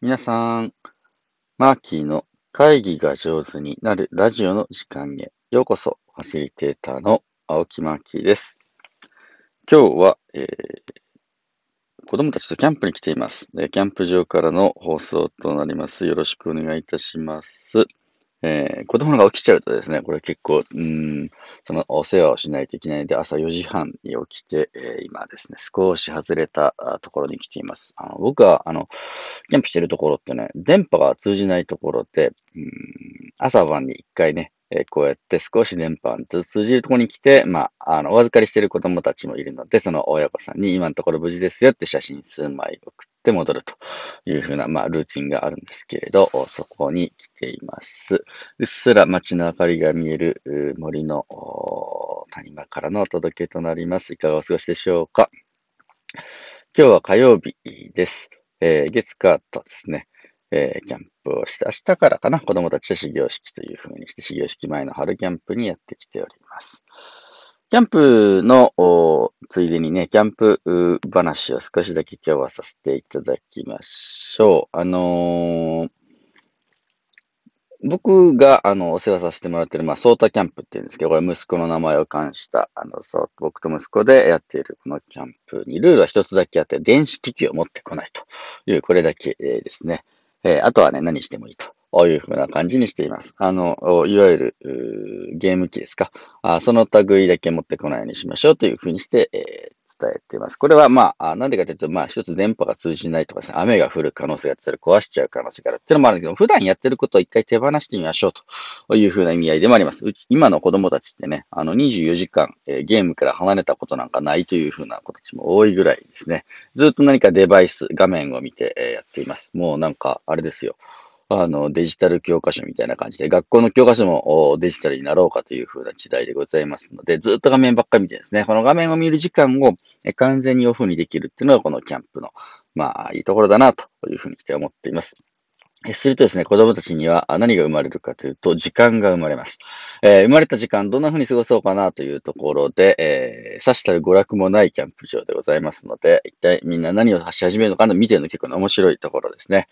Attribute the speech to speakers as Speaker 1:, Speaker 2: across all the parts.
Speaker 1: 皆さん、マーキーの会議が上手になるラジオの時間へようこそ、ファシリテーターの青木マーキーです。今日は、えー、子供たちとキャンプに来ています。キャンプ場からの放送となります。よろしくお願いいたします。えー、子供が起きちゃうとですね、これ結構、うん、そのお世話をしないといけないので、朝4時半に起きて、えー、今ですね、少し外れたところに来ています。あの僕は、あの、キャンプしてるところってね、電波が通じないところで、うん、朝晩に一回ね、え、こうやって少し電波が通じるところに来て、まあ、あの、お預かりしている子供たちもいるので、その親御さんに今のところ無事ですよって写真数枚送って戻るというふうな、まあ、ルーティンがあるんですけれど、そこに来ています。うっすら街の明かりが見える森の谷間からのお届けとなります。いかがお過ごしでしょうか今日は火曜日です。えー、月火とですね、えー、キャンプをして、明日からかな、子供たちは始業式という風にして、始業式前の春キャンプにやってきております。キャンプのついでにね、キャンプ話を少しだけ今日はさせていただきましょう。あのー、僕が、あの、お世話させてもらってる、まあ、ソータキャンプっていうんですけど、これ息子の名前を冠した、あの、そう、僕と息子でやっているこのキャンプに、ルールは一つだけあって、電子機器を持ってこないという、これだけですね。えー、あとはね、何してもいいと。いうふうな感じにしています。あの、いわゆる、ゲーム機ですかあ。その類だけ持ってこないようにしましょうというふうにして、えー、伝えています。これはまあ、なんでかというと、まあ一つ電波が通じないとかですね、雨が降る可能性があったり壊しちゃう可能性があるっていうのもあるんですけど、普段やってることを一回手放してみましょうというふうな意味合いでもあります。うち、今の子供たちってね、あの24時間、えー、ゲームから離れたことなんかないというふうな子たちも多いぐらいですね。ずっと何かデバイス、画面を見て、えー、やっています。もうなんか、あれですよ。あの、デジタル教科書みたいな感じで、学校の教科書もデジタルになろうかという風な時代でございますので、ずっと画面ばっかり見てですね、この画面を見る時間を完全にオフにできるっていうのがこのキャンプの、まあ、いいところだなというふうにして思っています。するとですね、子供たちには何が生まれるかというと、時間が生まれます。えー、生まれた時間、どんな風に過ごそうかなというところで、えー、さしたる娯楽もないキャンプ場でございますので、一体みんな何をし始めるのかの見てるの結構面白いところですね。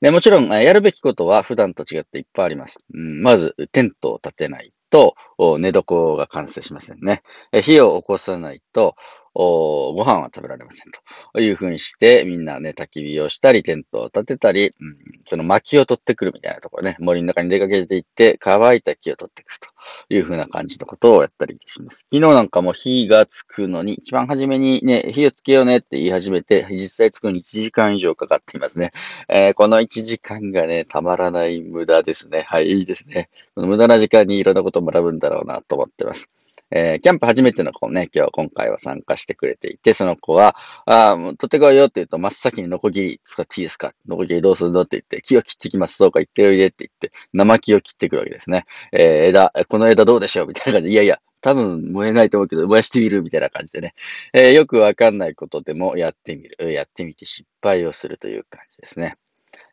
Speaker 1: で、もちろん、やるべきことは普段と違っていっぱいあります。うん、まず、テントを立てないと、寝床が完成しませんね。火を起こさないと、ご飯は食べられませんというふうにして、みんなね、焚き火をしたり、テントを立てたり、うん、その薪を取ってくるみたいなところね、森の中に出かけていって、乾いた木を取ってくるというふうな感じのことをやったりします。昨日なんかも火がつくのに、一番初めにね、火をつけようねって言い始めて、実際つくのに1時間以上かかっていますね。えー、この1時間がね、たまらない無駄ですね。はい、いいですね。無駄な時間にいろんなことを学ぶんだろうなと思ってます。えー、キャンプ初めての子ね、今日、今回は参加してくれていて、その子は、ああ、取ってこいよって言うと、真っ先にノコギリ使っていいですか？ノコギリどうするの？って言って、木を切ってきます。そうか、言っておいでって言って、生木を切ってくるわけですね。えー、枝、この枝どうでしょう？みたいな感じで、いやいや、多分燃えないと思うけど、燃やしてみるみたいな感じでね。えー、よくわかんないことでもやってみる。やってみて失敗をするという感じですね。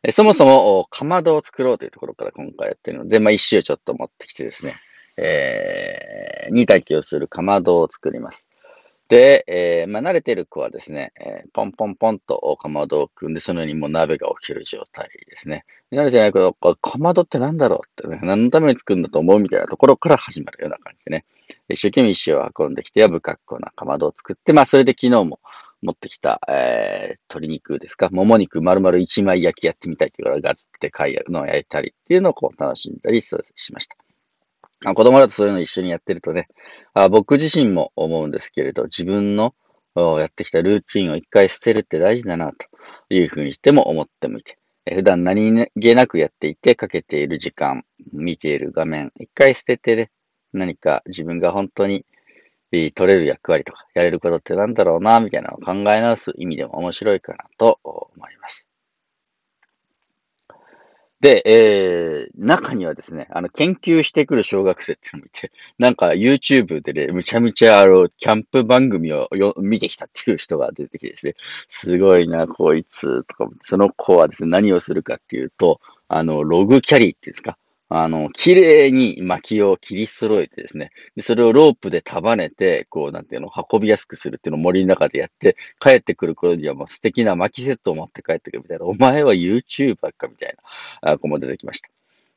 Speaker 1: えそもそも、かまどを作ろうというところから今回やってるので、まあ、石をちょっと持ってきてですね。えー、煮炊きをするかまどを作ります。で、えー、まあ、慣れてる子はですね、えー、ポンポンポンとかまどを組んで、そのようにもう鍋が起きる状態ですね。慣れてないけど、かまどって何だろうってね、何のために作るんだと思うみたいなところから始まるような感じでね。一生懸命石を運んできて、やぶかっこなかまどを作って、まあ、それで昨日も持ってきた、えー、鶏肉ですか、もも肉丸々一枚焼きやってみたいっていうから、ガツって貝のを焼いたりっていうのをこう楽しんだりしました。あ子供だとそういうの一緒にやってるとね、あ僕自身も思うんですけれど、自分のやってきたルーチンを一回捨てるって大事だな、というふうにしても思ってみて、普段何気なくやっていて、かけている時間、見ている画面、一回捨ててね、何か自分が本当に取れる役割とか、やれることってなんだろうな、みたいなのを考え直す意味でも面白いかなと思います。で、えー、中にはですね、あの、研究してくる小学生ってのもいて、なんか YouTube でね、むちゃむちゃあの、キャンプ番組をよ見てきたっていう人が出てきてですね、すごいな、こいつ、とか、その子はですね、何をするかっていうと、あの、ログキャリーっていうんですか、あの、綺麗に薪を切り揃えてですね、でそれをロープで束ねて、こう、なんていうの、運びやすくするっていうのを森の中でやって、帰ってくる頃にはもう素敵な薪セットを持って帰ってくるみたいな、お前は YouTuber かみたいな子も出てきました。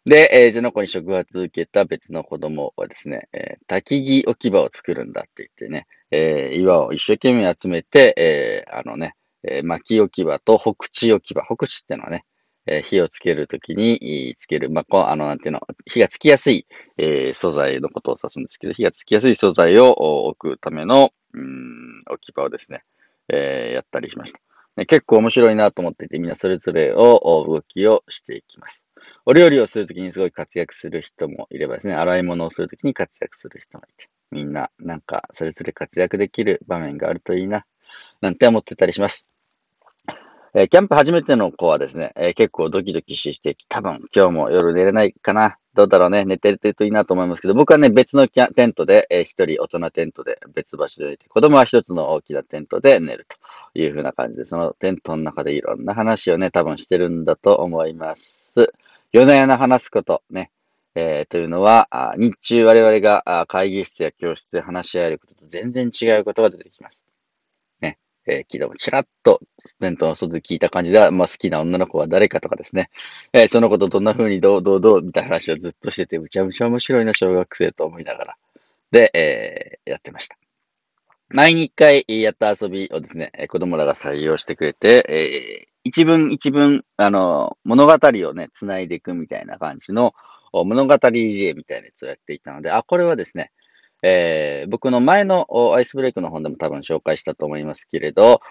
Speaker 1: で、えー、その子に触発を受けた別の子供はですね、えー、焚き木置き場を作るんだって言ってね、えー、岩を一生懸命集めて、えー、あのね、えー、薪置き場と北地置き場、北地ってのはね、え火をつけるときにつける、まあ、こう、あの、なんていうの、火がつきやすい、え、素材のことを指すんですけど、火がつきやすい素材を置くための、うん、置き場をですね、え、やったりしました。ね、結構面白いなと思っていて、みんなそれぞれを動きをしていきます。お料理をするときにすごい活躍する人もいればですね、洗い物をするときに活躍する人もいて、みんななんかそれぞれ活躍できる場面があるといいな、なんて思ってたりします。えー、キャンプ初めての子はですね、えー、結構ドキドキして多分今日も夜寝れないかな。どうだろうね。寝てるといいなと思いますけど、僕はね、別のテントで、えー、一人大人テントで別場所で寝て、子供は一つの大きなテントで寝るという風な感じで、そのテントの中でいろんな話をね、多分してるんだと思います。夜な夜な話すことね、えー、というのは、日中我々が会議室や教室で話し合えることと全然違うことが出てきます。えー、昨日ちらっとテントの外で聞いた感じでは、まあ、好きな女の子は誰かとかですね、えー、その子とどんな風にどうどうどうみたいな話をずっとしてて、むちゃむちゃ面白いな、小学生と思いながら。で、えー、やってました。前に一回やった遊びをですね、子供らが採用してくれて、えー、一文一文、あの、物語をね、繋いでいくみたいな感じの物語リレーみたいなやつをやっていたので、あ、これはですね、えー、僕の前のアイスブレイクの本でも多分紹介したと思いますけれど、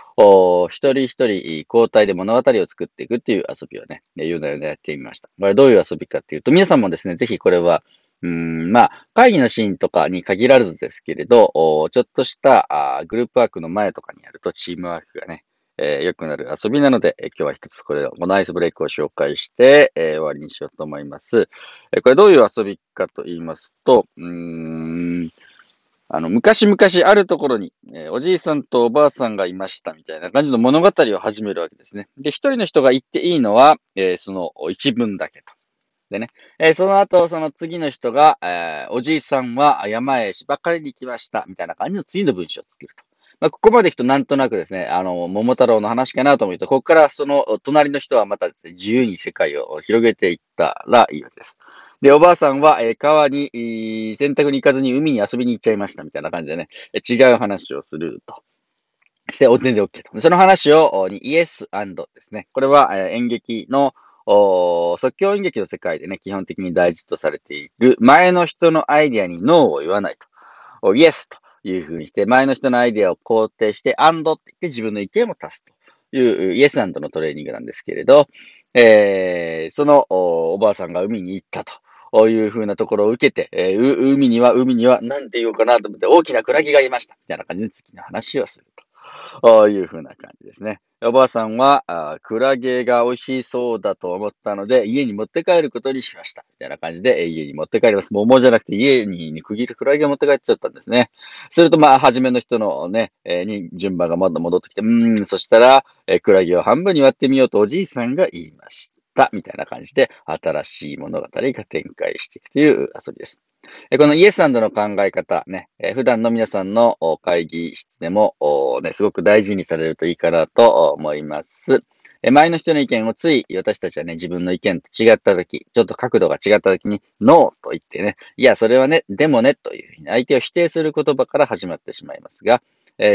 Speaker 1: 一人一人交代で物語を作っていくっていう遊びをね、言うのよねやってみました。これどういう遊びかっていうと、皆さんもですね、ぜひこれは、うん、まあ、会議のシーンとかに限らずですけれど、ちょっとしたグループワークの前とかにやるとチームワークがね、えー、良くなる遊びなので、え、今日は一つこれを、このアイスブレイクを紹介して、えー、終わりにしようと思います。えこれどういう遊びかと言いますと、うーん、あの、昔々あるところに、えおじいさんとおばあさんがいましたみたいな感じの物語を始めるわけですね。で、一人の人が言っていいのは、えその一文だけと。でね、えその後、その次の人が、えおじいさんは山へ芝刈りに来ましたみたいな感じの次の文章を作ると。まあ、ここまで行くとなんとなくですね、あの、桃太郎の話かなと思うと、ここからその隣の人はまたですね、自由に世界を広げていったらいいわけです。で、おばあさんは、えー、川に、洗濯に行かずに海に遊びに行っちゃいましたみたいな感じでね、違う話をすると。して、全然 OK と。その話を、に、イエスですね。これは、えー、演劇の、即興演劇の世界でね、基本的に大事とされている、前の人のアイディアにノーを言わないと。イエスと。いうふうにして、前の人のアイデアを肯定して、アンドって言って自分の意見も足すという、イエスアンドのトレーニングなんですけれど、えー、そのおばあさんが海に行ったというふうなところを受けて、えー、海には、海には、何て言おうかなと思って、大きなクラゲがいました。みたいな感じで次の話をすると。いうふうな感じですね。おばあさんは、あクラゲが美味しそうだと思ったので、家に持って帰ることにしました。みたいな感じで、家に持って帰ります。桃じゃなくて家に区切るクラゲを持って帰っちゃったんですね。すると、まあ、初めの人のね、えー、に順番がまだ戻ってきて、うん、そしたら、えー、クラゲを半分に割ってみようとおじいさんが言いました。みたいな感じで、新しい物語が展開していくという遊びです。このイエスの考え方ね、普段の皆さんの会議室でも、ね、すごく大事にされるといいかなと思います。前の人の意見をつい私たちはね、自分の意見と違ったとき、ちょっと角度が違ったときに、ノーと言ってね、いや、それはね、でもね、というふうに相手を否定する言葉から始まってしまいますが、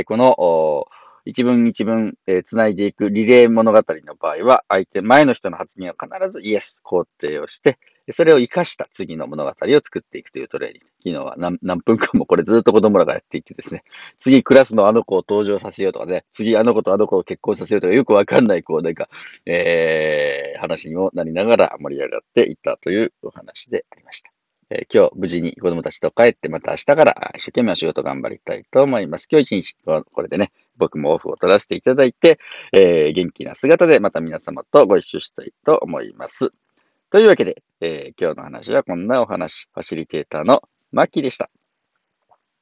Speaker 1: この一文一文、えー、繋いでいくリレー物語の場合は、相手、前の人の発言を必ずイエス、肯定をして、それを活かした次の物語を作っていくというトレーニング。昨日は何何分間もこれずっと子供らがやっていてですね、次クラスのあの子を登場させようとかね、次あの子とあの子を結婚させようとかよくわかんない、こうなんか、えー、話にもなりながら盛り上がっていったというお話でありました。え、今日無事に子供たちと帰ってまた明日から一生懸命お仕事頑張りたいと思います。今日一日これでね、僕もオフを取らせていただいて、えー、元気な姿でまた皆様とご一緒したいと思います。というわけで、えー、今日の話はこんなお話、ファシリテーターのマッキーでした。